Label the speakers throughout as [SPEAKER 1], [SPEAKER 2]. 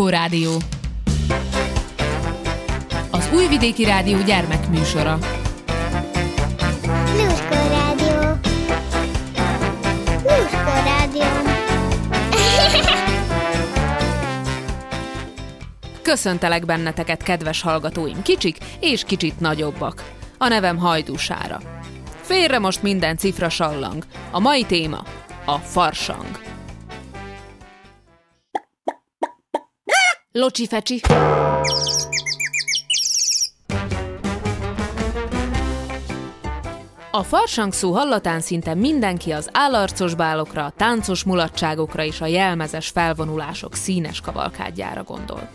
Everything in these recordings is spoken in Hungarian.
[SPEAKER 1] Lluskó Rádió. Az Újvidéki Rádió gyermekműsora.
[SPEAKER 2] Lluskó Rádió. Lluskó Rádió.
[SPEAKER 1] Köszöntelek benneteket, kedves hallgatóim, kicsik és kicsit nagyobbak. A nevem Hajdúsára. Félre most minden cifra sallang. A mai téma a farsang. Locsi fecsi. A farsang szó hallatán szinte mindenki az állarcos bálokra, a táncos mulatságokra és a jelmezes felvonulások színes kavalkádjára gondol.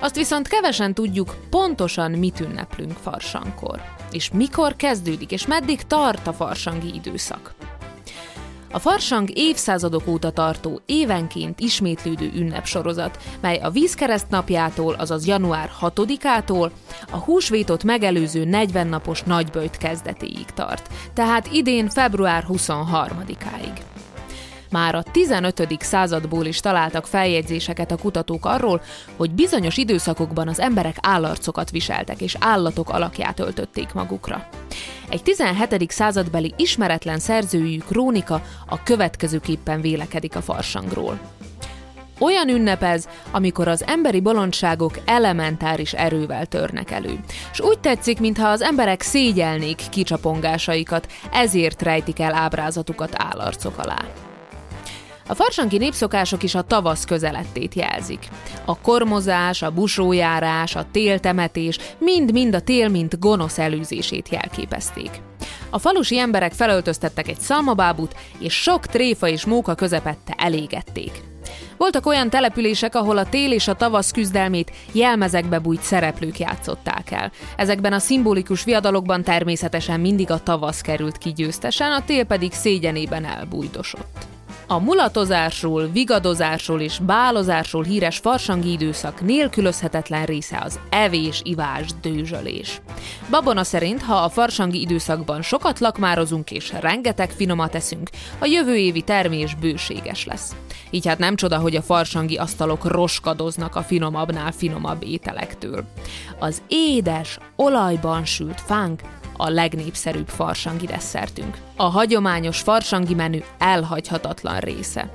[SPEAKER 1] Azt viszont kevesen tudjuk, pontosan mit ünneplünk farsangkor, és mikor kezdődik, és meddig tart a farsangi időszak. A farsang évszázadok óta tartó, évenként ismétlődő ünnepsorozat, mely a vízkereszt napjától, azaz január 6-ától a húsvétot megelőző 40 napos nagyböjt kezdetéig tart, tehát idén február 23-áig. Már a 15. századból is találtak feljegyzéseket a kutatók arról, hogy bizonyos időszakokban az emberek állarcokat viseltek és állatok alakját öltötték magukra. Egy 17. századbeli ismeretlen szerzőjű krónika a következőképpen vélekedik a farsangról. Olyan ünnep ez, amikor az emberi bolondságok elementáris erővel törnek elő. És úgy tetszik, mintha az emberek szégyelnék kicsapongásaikat, ezért rejtik el ábrázatukat állarcok alá. A farsanki népszokások is a tavasz közelettét jelzik. A kormozás, a busójárás, a téltemetés mind-mind a tél, mint gonosz előzését jelképezték. A falusi emberek felöltöztettek egy szalmabábut, és sok tréfa és móka közepette elégették. Voltak olyan települések, ahol a tél és a tavasz küzdelmét jelmezekbe bújt szereplők játszották el. Ezekben a szimbolikus viadalokban természetesen mindig a tavasz került ki győztesen, a tél pedig szégyenében elbújdosott. A mulatozásról, vigadozásról és bálozásról híres farsangi időszak nélkülözhetetlen része az evés, ivás, dőzsölés. Babona szerint, ha a farsangi időszakban sokat lakmározunk és rengeteg finomat eszünk, a jövő évi termés bőséges lesz. Így hát nem csoda, hogy a farsangi asztalok roskadoznak a finomabbnál finomabb ételektől. Az édes, olajban sült fánk a legnépszerűbb farsangi desszertünk. A hagyományos farsangi menü elhagyhatatlan része.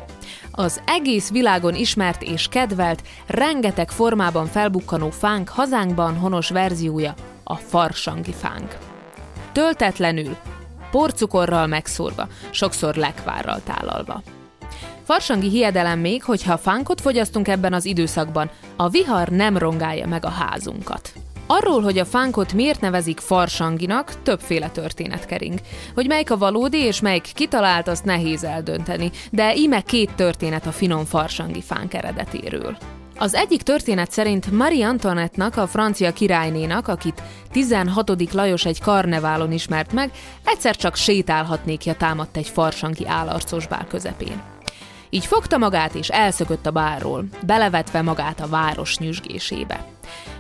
[SPEAKER 1] Az egész világon ismert és kedvelt, rengeteg formában felbukkanó fánk hazánkban honos verziója a farsangi fánk. Töltetlenül, porcukorral megszórva, sokszor lekvárral tálalva. Farsangi hiedelem még, hogy ha fánkot fogyasztunk ebben az időszakban, a vihar nem rongálja meg a házunkat. Arról, hogy a fánkot miért nevezik farsanginak, többféle történet kering. Hogy melyik a valódi és melyik kitalált, azt nehéz eldönteni, de íme két történet a finom farsangi fánk eredetéről. Az egyik történet szerint Marie Antoinette-nak, a francia királynénak, akit 16. Lajos egy karneválon ismert meg, egyszer csak sétálhatnékja támadt egy farsangi állarcos bál közepén. Így fogta magát és elszökött a bárról, belevetve magát a város nyüzsgésébe.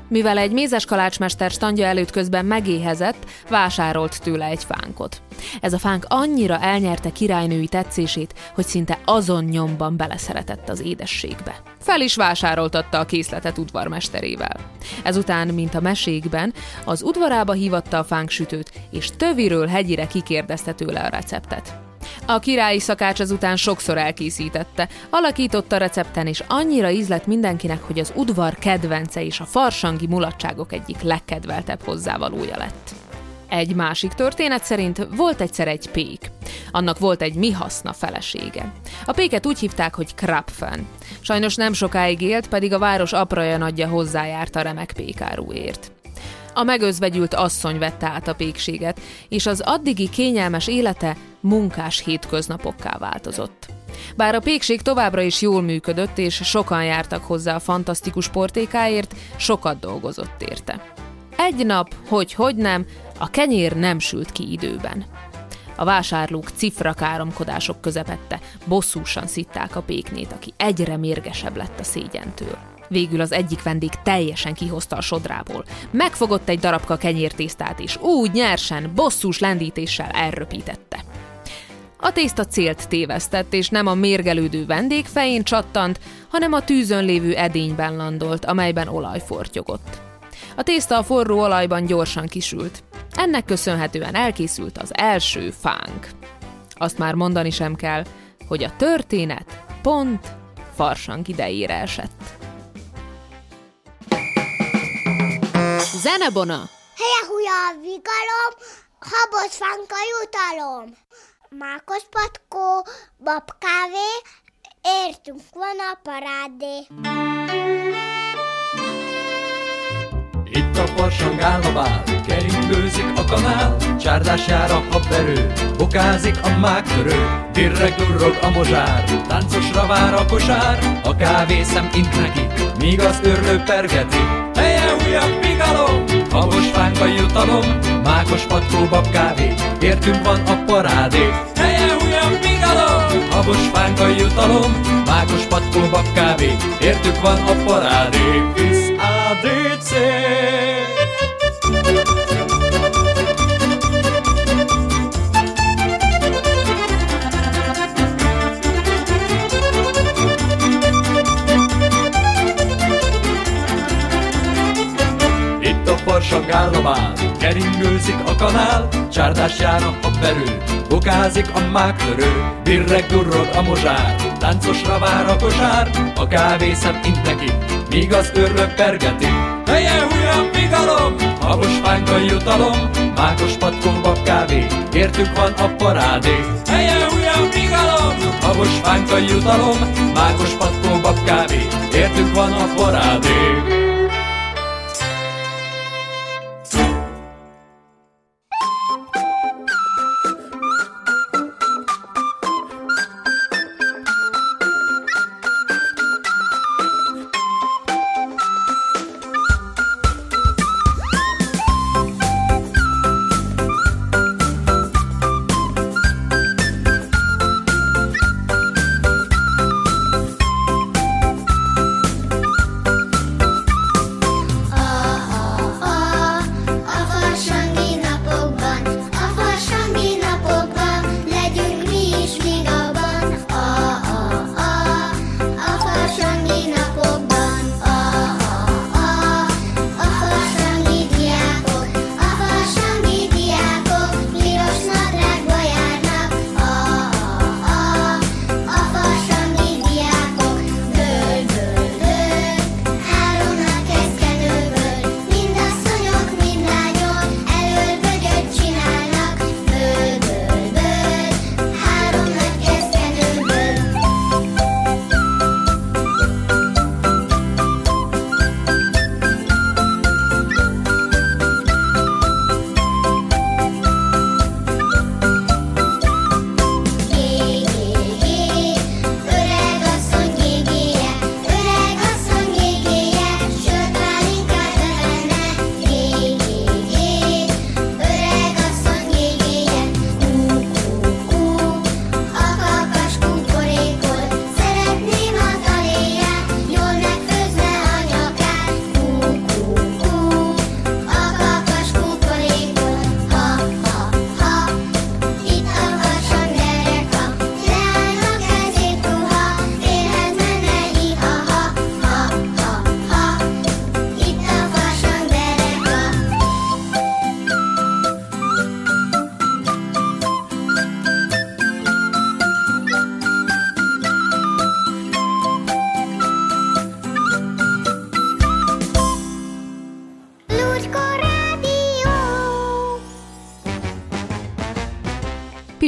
[SPEAKER 1] Mivel egy mézes kalácsmester standja előtt közben megéhezett, vásárolt tőle egy fánkot. Ez a fánk annyira elnyerte királynői tetszését, hogy szinte azon nyomban beleszeretett az édességbe. Fel is vásároltatta a készletet udvarmesterével. Ezután, mint a mesékben, az udvarába hívatta a fánksütőt, és töviről hegyire kikérdezte tőle a receptet. A királyi szakács ezután sokszor elkészítette, alakította recepten, és annyira ízlett mindenkinek, hogy az udvar kedvence és a farsangi mulatságok egyik legkedveltebb hozzávalója lett. Egy másik történet szerint volt egyszer egy pék. Annak volt egy mi haszna felesége. A péket úgy hívták, hogy Krapfen. Sajnos nem sokáig élt, pedig a város apraja nagyja hozzájárt a remek pékáruért. A megözvegyült asszony vette át a pékséget, és az addigi kényelmes élete munkás hétköznapokká változott. Bár a pékség továbbra is jól működött, és sokan jártak hozzá a fantasztikus portékáért, sokat dolgozott érte. Egy nap, hogy hogy nem, a kenyér nem sült ki időben. A vásárlók cifra káromkodások közepette, bosszúsan szitták a péknét, aki egyre mérgesebb lett a szégyentől. Végül az egyik vendég teljesen kihozta a sodrából. Megfogott egy darabka kenyértésztát, és úgy nyersen, bosszús lendítéssel elröpítette. A tészta célt tévesztett, és nem a mérgelődő vendég fején csattant, hanem a tűzön lévő edényben landolt, amelyben olaj fortyogott. A tészta a forró olajban gyorsan kisült. Ennek köszönhetően elkészült az első fánk. Azt már mondani sem kell, hogy a történet pont farsang idejére esett. Zenebona!
[SPEAKER 2] Helye a vigalom, habos fánka jutalom. Mákos patkó, babkávé, értünk van a parádé.
[SPEAKER 3] Itt a farsang áll a bál, keringőzik a kanál, csárdás jár a habverő, bokázik a mágtörő, dirreg durrog a mozsár, táncosra vár a kosár, a kávészem int neki, míg az őrlő pergeti. Helye újabb vigalom, habos fánka jutalom, mákos patkó babkávé, értünk van a parádé. Helye újabb vigalom, habos fánka jutalom, mákos patkó babkávé, értük van a parádé. Visz ADC. A keringőzik a kanál, csárdás jár a habverő, bokázik a mágtörő, birreg durrog a mozsár, táncosra vár a kosár, a kávészem int neki, míg az őrlök pergeti. Helye újabb vigalom, habos fánka jutalom, mákos patkó babkávé, értük van a parádé. Helye újabb vigalom, habos fánka jutalom, mákos patkó babkávé, értük van a parádé.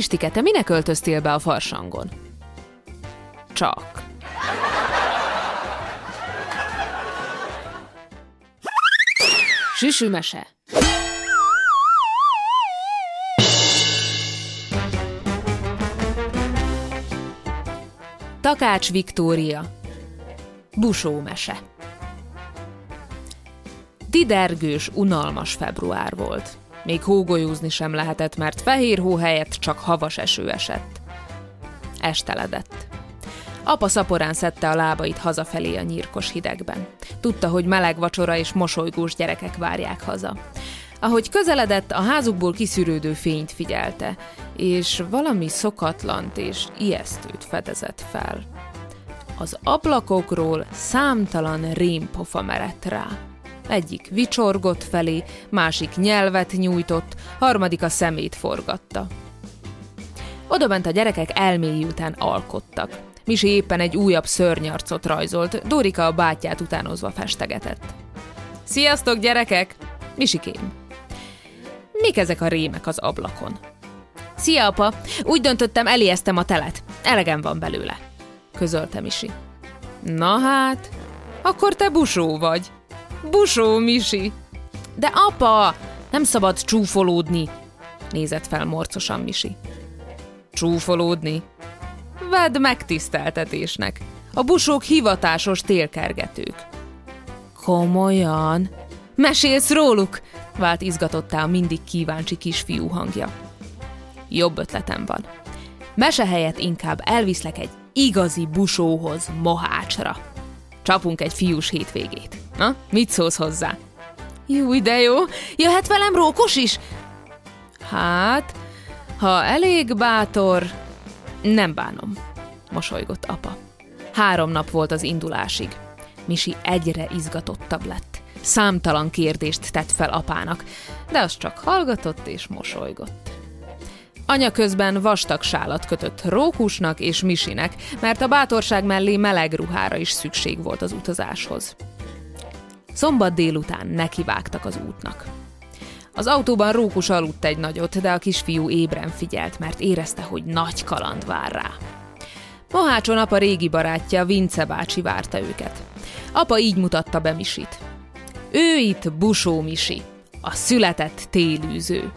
[SPEAKER 1] Pistike, te minek öltöztél be a farsangon? Csak. Süsümese. Takács Viktória. Busómese. Didergős, unalmas február volt. Még hógolyózni sem lehetett, mert fehér hó helyett csak havas eső esett. Esteledett. Apa szaporán szedte a lábait hazafelé a nyírkos hidegben. Tudta, hogy meleg vacsora és mosolygós gyerekek várják haza. Ahogy közeledett, a házukból kiszűrődő fényt figyelte, és valami szokatlant és ijesztőt fedezett fel. Az ablakokról számtalan rémpofa merett rá. Egyik vicsorgott felé, másik nyelvet nyújtott, harmadik a szemét forgatta. Oda bent a gyerekek elméi után alkottak. Misi éppen egy újabb szörnyarcot rajzolt, Dorika a bátyját utánozva festegetett. Sziasztok, gyerekek! Misikém. Mik ezek a rémek az ablakon? Szia, apa! Úgy döntöttem, elijesztem a telet. Elegem van belőle. Közölte Misi. Na hát, akkor te busó vagy. Busó, Misi. De apa, nem szabad csúfolódni, nézett fel morcosan Misi. Csúfolódni? Vedd megtiszteltetésnek. A busók hivatásos télkergetők. Komolyan? Mesélsz róluk? Vált izgatottá a mindig kíváncsi kisfiú hangja. Jobb ötletem van. Mese helyett inkább elviszlek egy igazi busóhoz, mohácsra. Csapunk egy fiús hétvégét. Na, mit szólsz hozzá? Jó, de jó. Jöhet velem rókos is? Hát, ha elég bátor, nem bánom, mosolygott apa. Három nap volt az indulásig. Misi egyre izgatottabb lett. Számtalan kérdést tett fel apának, de az csak hallgatott és mosolygott. Anya közben vastag sálat kötött Rókusnak és Misinek, mert a bátorság mellé meleg ruhára is szükség volt az utazáshoz. Szombat délután nekivágtak az útnak. Az autóban Rókus aludt egy nagyot, de a kisfiú ébren figyelt, mert érezte, hogy nagy kaland vár rá. Mohácson apa régi barátja, Vince bácsi várta őket. Apa így mutatta be Misit. Ő itt Busó Misi, a született télűző.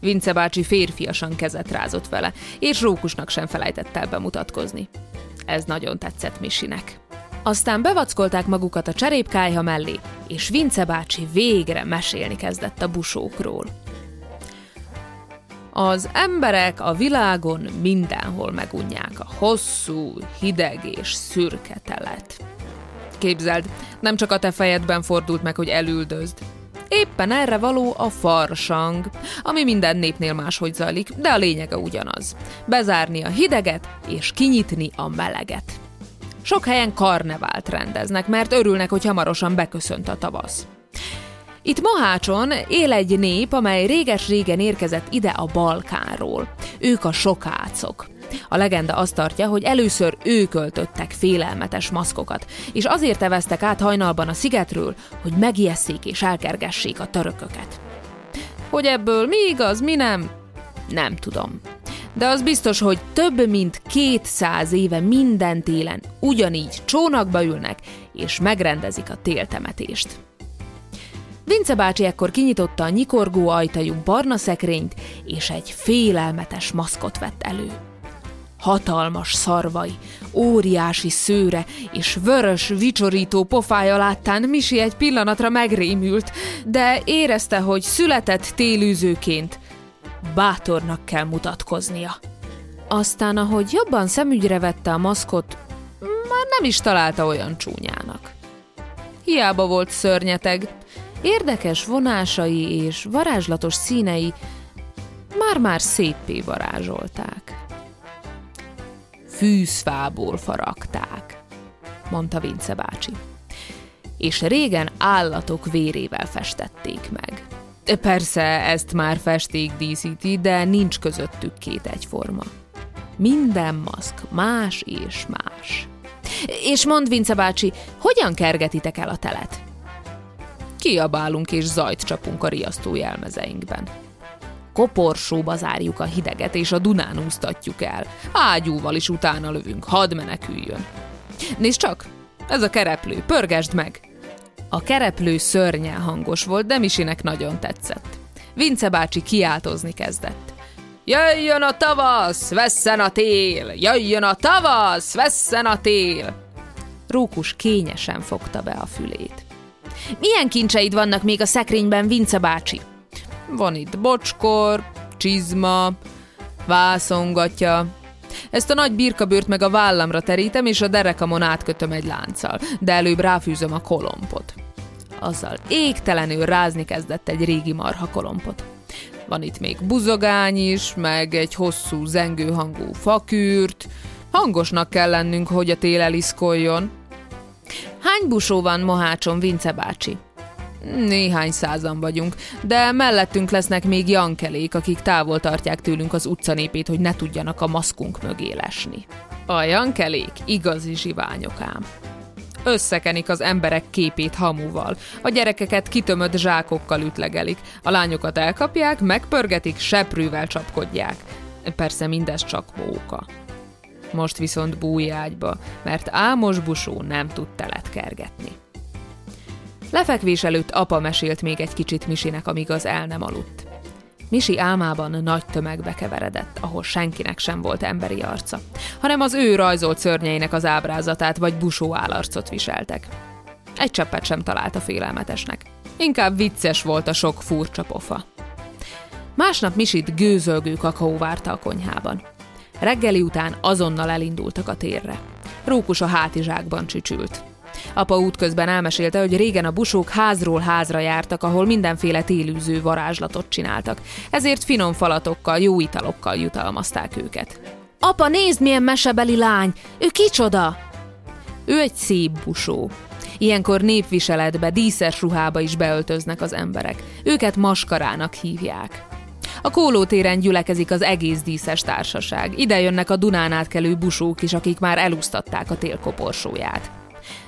[SPEAKER 1] Vince bácsi férfiasan kezet rázott vele, és Rókusnak sem felejtett el bemutatkozni. Ez nagyon tetszett Misinek. Aztán bevackolták magukat a cserépkájha mellé, és Vince bácsi végre mesélni kezdett a busókról. Az emberek a világon mindenhol megunják a hosszú, hideg és szürke telet. Képzeld, nem csak a te fejedben fordult meg, hogy elüldözd. Éppen erre való a farsang, ami minden népnél máshogy zajlik, de a lényege ugyanaz. Bezárni a hideget és kinyitni a meleget. Sok helyen karnevált rendeznek, mert örülnek, hogy hamarosan beköszönt a tavasz. Itt Mohácson él egy nép, amely réges-régen érkezett ide a Balkánról. Ők a sokácok. A legenda azt tartja, hogy először ők öltöttek félelmetes maszkokat, és azért eveztek át hajnalban a szigetről, hogy megijesszék és elkergessék a törököket. Hogy ebből mi igaz, mi nem, nem tudom. De az biztos, hogy több mint 200 éve minden télen ugyanígy csónakba ülnek, és megrendezik a téltemetést. Vince bácsi ekkor kinyitotta a nyikorgó ajtajú barna szekrényt, és egy félelmetes maszkot vett elő. Hatalmas szarvai, óriási szőre és vörös, vicsorító pofája láttán Misi egy pillanatra megrémült, de érezte, hogy született télűzőként bátornak kell mutatkoznia. Aztán, ahogy jobban szemügyre vette a maszkot, már nem is találta olyan csúnyának. Hiába volt szörnyeteg, érdekes vonásai és varázslatos színei már-már szépé varázsolták. Fűszfából faragták, mondta Vince bácsi. És régen állatok vérével festették meg. Persze, ezt már festék díszíti, de nincs közöttük két egyforma. Minden maszk más és más. És mond Vince bácsi, hogyan kergetitek el a telet? Kiabálunk és zajt csapunk a riasztó jelmezeinkben. Koporsóba zárjuk a hideget, és a Dunán úsztatjuk el. Ágyúval is utána lövünk, hadd meneküljön. Nézd csak, ez a kereplő, pörgesd meg! A kereplő szörnyen hangos volt, de Misinek nagyon tetszett. Vince bácsi kiáltozni kezdett. Jöjjön a tavasz, vesszen a tél! Jöjjön a tavasz, vesszen a tél! Rókus kényesen fogta be a fülét. Milyen kincseid vannak még a szekrényben, Vince bácsi? Van itt bocskor, csizma, vászongatja. Ezt a nagy birkabőrt meg a vállamra terítem, és a derekamon átkötöm egy lánccal, de előbb ráfűzöm a kolompot. Azzal égtelenül rázni kezdett egy régi marha kolompot. Van itt még buzogány is, meg egy hosszú zengő hangú fakürt. Hangosnak kell lennünk, hogy a tél eliszkoljon. Hány busó van Mohácson, Vince bácsi? Néhány százan vagyunk, de mellettünk lesznek még jankelék, akik távol tartják tőlünk az utcanépét, hogy ne tudjanak a maszkunk mögé lesni. A jankelék igazi zsiványok ám. Összekenik az emberek képét hamuval, a gyerekeket kitömött zsákokkal ütlegelik, a lányokat elkapják, megpörgetik, seprűvel csapkodják. Persze mindez csak móka. Most viszont bújj ágyba, mert álmos busó nem tud telet kergetni. Lefekvés előtt apa mesélt még egy kicsit Misinek, amíg az el nem aludt. Misi álmában nagy tömegbe keveredett, ahol senkinek sem volt emberi arca, hanem az ő rajzolt szörnyeinek az ábrázatát vagy busó állarcot viseltek. Egy cseppet sem találta félelmetesnek. Inkább vicces volt a sok furcsa pofa. Másnap Misit gőzölgő kakaó várta a konyhában. Reggeli után azonnal elindultak a térre. Rókus a hátizsákban csücsült. Apa útközben elmesélte, hogy régen a busók házról házra jártak, ahol mindenféle télűző varázslatot csináltak. Ezért finom falatokkal, jó italokkal jutalmazták őket. Apa, nézd, milyen mesebeli lány! Ő kicsoda? Ő egy szép busó. Ilyenkor népviseletbe, díszes ruhába is beöltöznek az emberek. Őket maskarának hívják. A kólótéren gyülekezik az egész díszes társaság. Ide jönnek a Dunán átkelő busók is, akik már elúsztatták a tél koporsóját.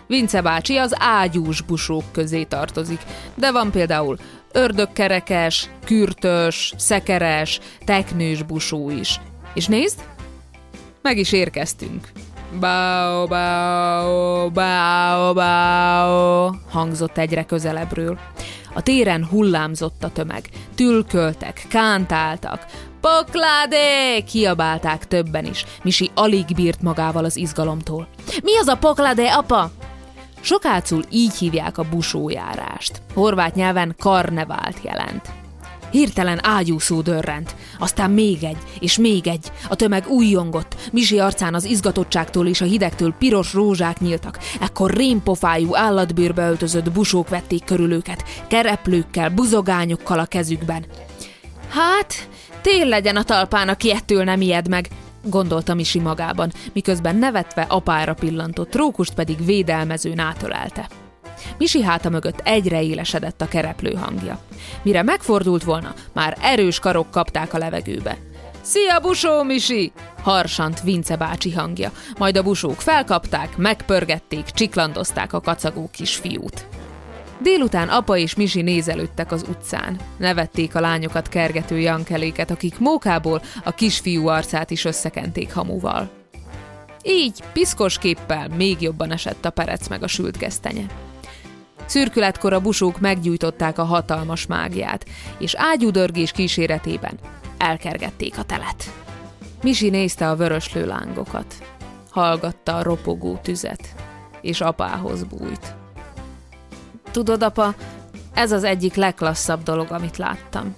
[SPEAKER 1] Vince bácsi az ágyús busók közé tartozik, de van például ördögkerekes, kürtös, szekeres, teknős busó is. És nézd, meg is érkeztünk. Báó, báó, báó, báó, hangzott egyre közelebbről. A téren hullámzott a tömeg. Tülköltek, kántáltak. Pokládé! kiabálták többen is. Misi alig bírt magával az izgalomtól. Mi az a pokládé, apa? Sokácul így hívják a busójárást. Horvát nyelven karnevált jelent. Hirtelen ágyúszó dörrent, aztán még egy, és még egy. A tömeg újjongott, Misi arcán az izgatottságtól és a hidegtől piros rózsák nyíltak. Ekkor rémpofájú állatbőrbe öltözött busók vették körül őket, kereplőkkel, buzogányokkal a kezükben. Hát, tél legyen a talpán, aki ettől nem ijed meg, gondolta Misi magában, miközben nevetve apára pillantott, Rókust pedig védelmezőn átölelte. Misi háta mögött egyre élesedett a kereplő hangja. Mire megfordult volna, már erős karok kapták a levegőbe. Szia, busó, Misi! harsant Vince bácsi hangja, majd a busók felkapták, megpörgették, csiklandozták a kacagó kisfiút. Délután apa és Misi nézelődtek az utcán. Nevették a lányokat kergető jankeléket, akik mókából a kisfiú arcát is összekenték hamuval. Így, piszkos képpel még jobban esett a perec meg a sült gesztenye. Szürkületkor a busók meggyújtották a hatalmas mágiát, és ágyúdörgés kíséretében elkergették a telet. Misi nézte a vöröslő lángokat, hallgatta a ropogó tüzet, és apához bújt. Tudod, apa, ez az egyik legklasszabb dolog, amit láttam.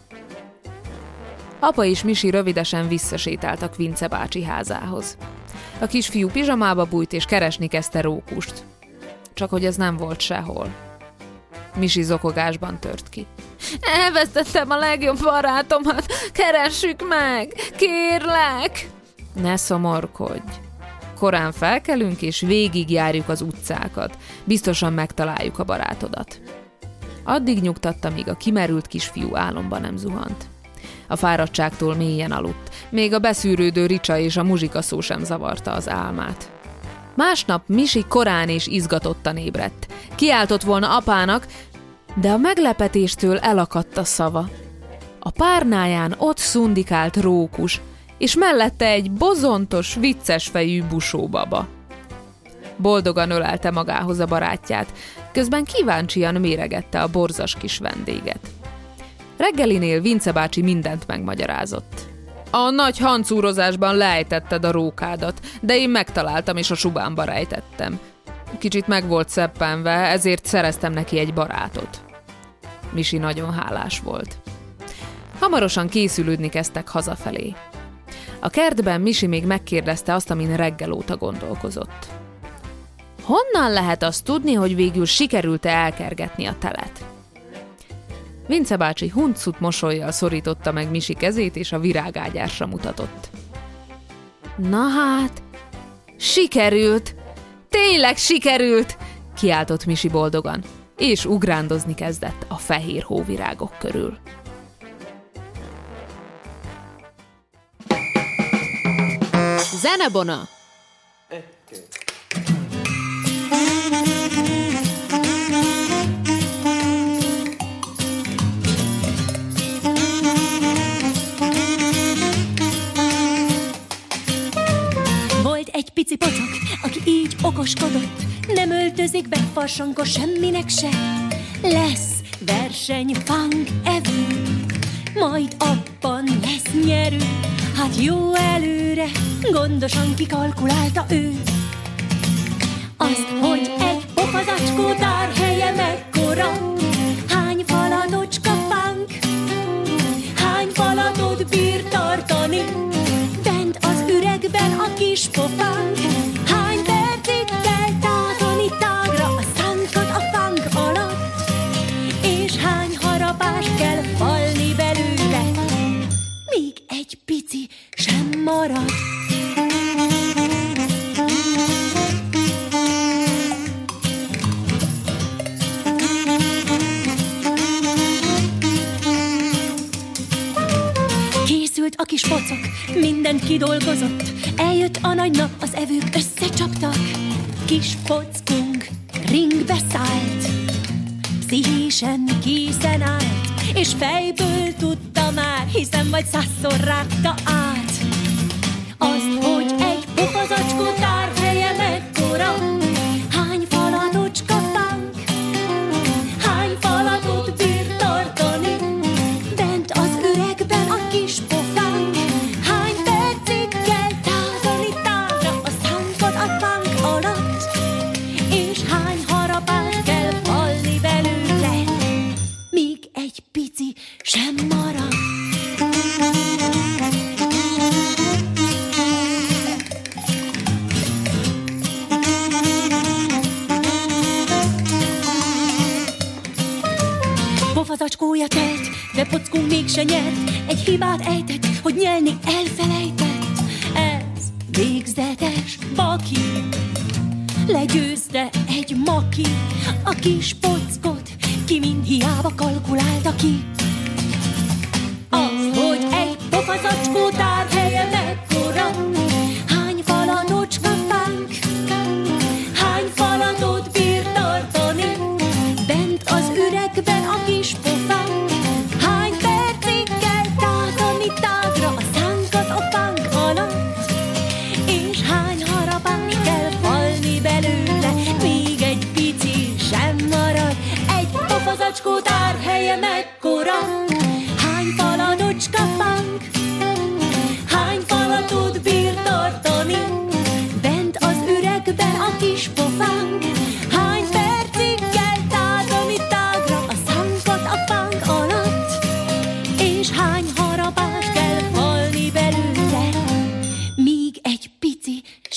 [SPEAKER 1] Apa és Misi rövidesen visszasétáltak Vince bácsi házához. A kisfiú pizsamába bújt és keresni kezdte rókust. Csak hogy ez nem volt sehol. Misi zokogásban tört ki. Elvesztettem a legjobb barátomat, keressük meg, kérlek! Ne szomorkodj! Korán felkelünk és végigjárjuk az utcákat. Biztosan megtaláljuk a barátodat. Addig nyugtatta, míg a kimerült kisfiú álomba nem zuhant. A fáradtságtól mélyen aludt, még a beszűrődő ricsa és a muzsika szó sem zavarta az álmát. Másnap Misi korán és izgatottan ébredt. Kiáltott volna apának, de a meglepetéstől elakadt a szava. A párnáján ott szundikált rókus, és mellette egy bozontos, vicces fejű busóbaba. Boldogan ölelte magához a barátját, közben kíváncsian méregette a borzas kis vendéget. Reggelinél Vince bácsi mindent megmagyarázott. A nagy hancúrozásban lejtetted a rókádat, de én megtaláltam és a subámba rejtettem. Kicsit meg volt szeppenve, ezért szereztem neki egy barátot. Misi nagyon hálás volt. Hamarosan készülődni kezdtek hazafelé. A kertben Misi még megkérdezte azt, amin reggel óta gondolkozott. Honnan lehet azt tudni, hogy végül sikerült-e elkergetni a telet? Vince bácsi huncut mosolyjal szorította meg Misi kezét, és a virágágyásra mutatott. Na hát, sikerült! Tényleg sikerült! kiáltott Misi boldogan, és ugrándozni kezdett a fehér hóvirágok körül. Zenebona!
[SPEAKER 4] Volt egy pici pocok, aki így okoskodott, nem öltözik be farsankos semminek se. Lesz verseny, funk, evő, majd abban lesz nyerő. Hát jó előre, gondosan kikalkulálta ő. Azt, hogy egy pofazacskó tárhelye mekkora, hány falatocska fánk, hány falatot bír tartani, bent az üregben a kis pofánk, marad. Készült a kis pocok, mindent kidolgozott. Eljött a nagy nap, az evők összecsaptak. Kis pockunk ringbe szállt. Pszichésen készen állt, és fejből tudta már, hiszen majd százszor rágta át. Azt, hogy egy pofazacskó tárhelye hibát ejtett, hogy nyelni elfelejtett. Ez végzetes baki, legyőzte egy maki. A kis pockot, ki mind hiába kalkulálta ki. Az, hogy egy pofazacskó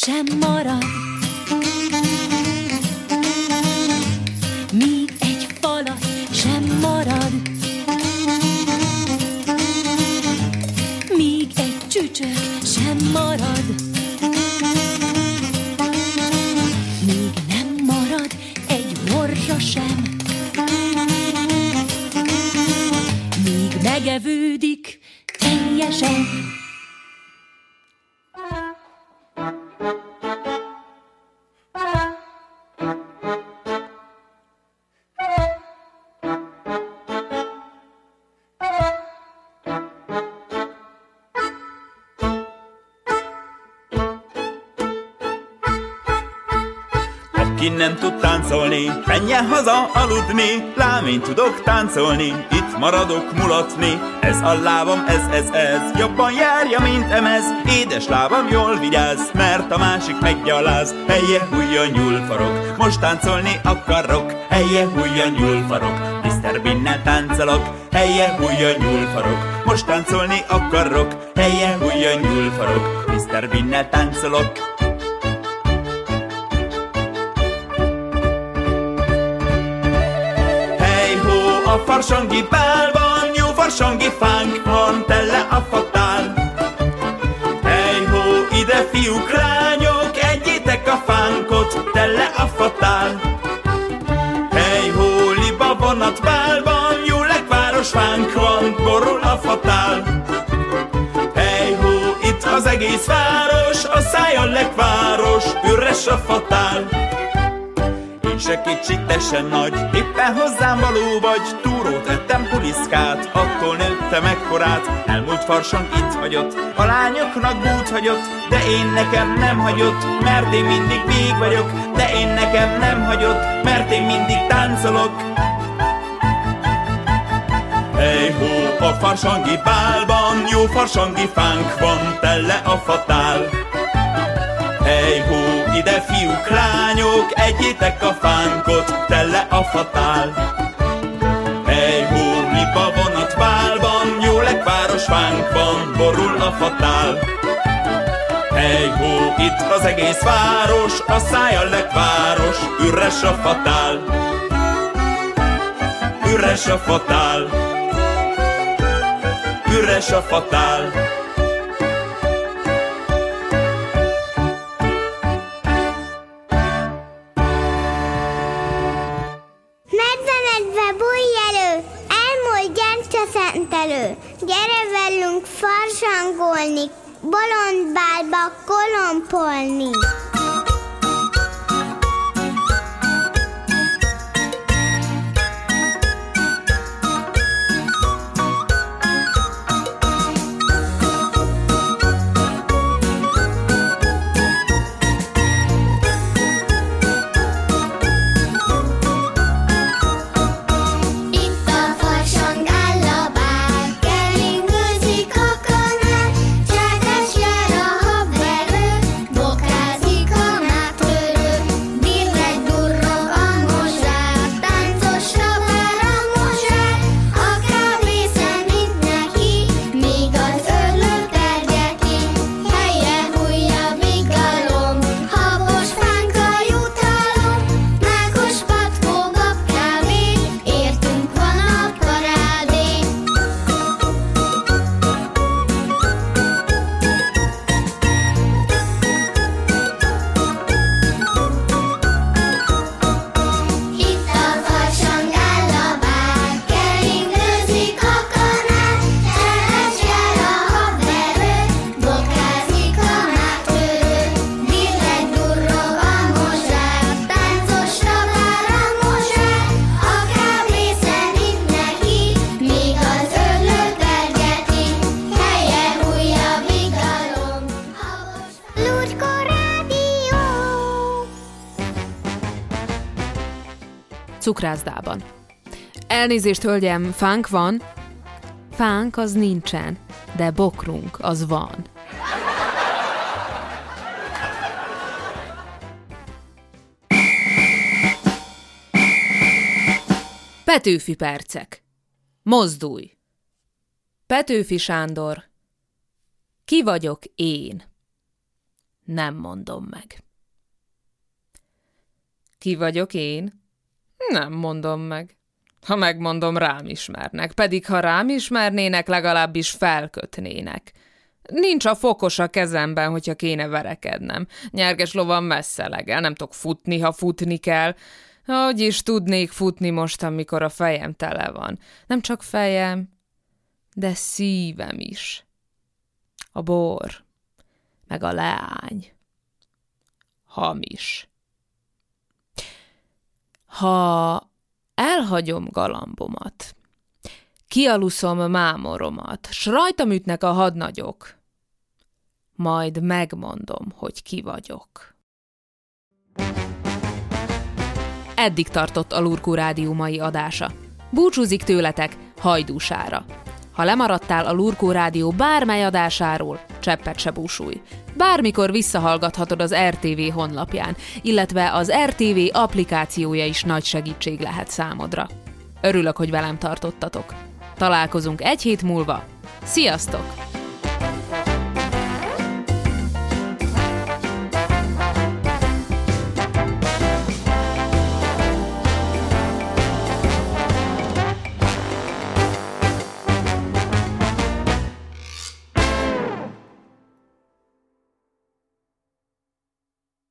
[SPEAKER 4] sem marad.
[SPEAKER 5] Menjen haza aludni, lám én tudok táncolni, itt maradok mulatni. Ez a lábam, ez, ez, ez, jobban járja, mint emez, édes lábam jól vigyáz, mert a másik meggyaláz. Helye, hújjon, nyúlfarok, most táncolni akarok, helye, hújjon, nyúlfarok, Mr. Binnel táncolok, helye, hújjon, nyúlfarok, most táncolni akarok, helye, hújjon, nyúlfarok, Mr. Binnel táncolok. A farsangi bálban, jó farsangi fánk van, tele a fatál. Hely hó, ide fiúk, lányok, egyétek a fánkot, tele a fatál. Hely hó, liba vonat bálban, jó legváros fánk van, borul a fatál. Hely hó, itt az egész város, a szájon legváros, üres a fatál. Se kicsi, te se nagy, éppen hozzám való vagy Túrót ettem puliszkát, attól nőttem ekkorát Elmúlt farsang itt hagyott, a lányoknak bút hagyott De én nekem nem hagyott, mert én mindig vég vagyok. De én nekem nem hagyott, mert én mindig táncolok. Hey hó, a farsangi bálban Jó farsangi fánk van, tele a fatál. Hey hó, ide fiúk, lányok, egyétek a fánkot, tele a fatál. Hey hó, liba vonat bálban, jó legváros fánk van, borul a fatál. Hey hó, itt az egész város, a szája legváros, üres a fatál. Üres a fatál. Üres a fatál.
[SPEAKER 2] Szentelő. Gyere velünk farsangolni, bolondbálba kolompolni.
[SPEAKER 1] Cukrászdában. Elnézést, hölgyem, fánk van? Fánk az nincsen, de bokrunk az van. Petőfi percek. Mozdulj! Petőfi Sándor. Ki vagyok én? Nem mondom meg. Ki vagyok én? Nem mondom meg. Ha megmondom, rám ismernek, pedig ha rám ismernének, legalábbis felkötnének. Nincs a fokos a kezemben, hogyha kéne verekednem. Nyerges lovan messze legel, nem tudok futni, ha futni kell. Hogy is tudnék futni most, amikor a fejem tele van. Nem csak fejem, de szívem is. A bor, meg a leány. Hamis. Ha elhagyom galambomat, kialuszom mámoromat, s rajtam ütnek a hadnagyok, majd megmondom, hogy ki vagyok. Eddig tartott a Lurkó Rádió mai adása. Búcsúzik tőletek hajdúsára. Ha lemaradtál a Lurkó Rádió bármely adásáról, cseppet se búsulj. Bármikor visszahallgathatod az RTV honlapján, illetve az RTV applikációja is nagy segítség lehet számodra. Örülök, hogy velem tartottatok. Találkozunk egy hét múlva. Sziasztok!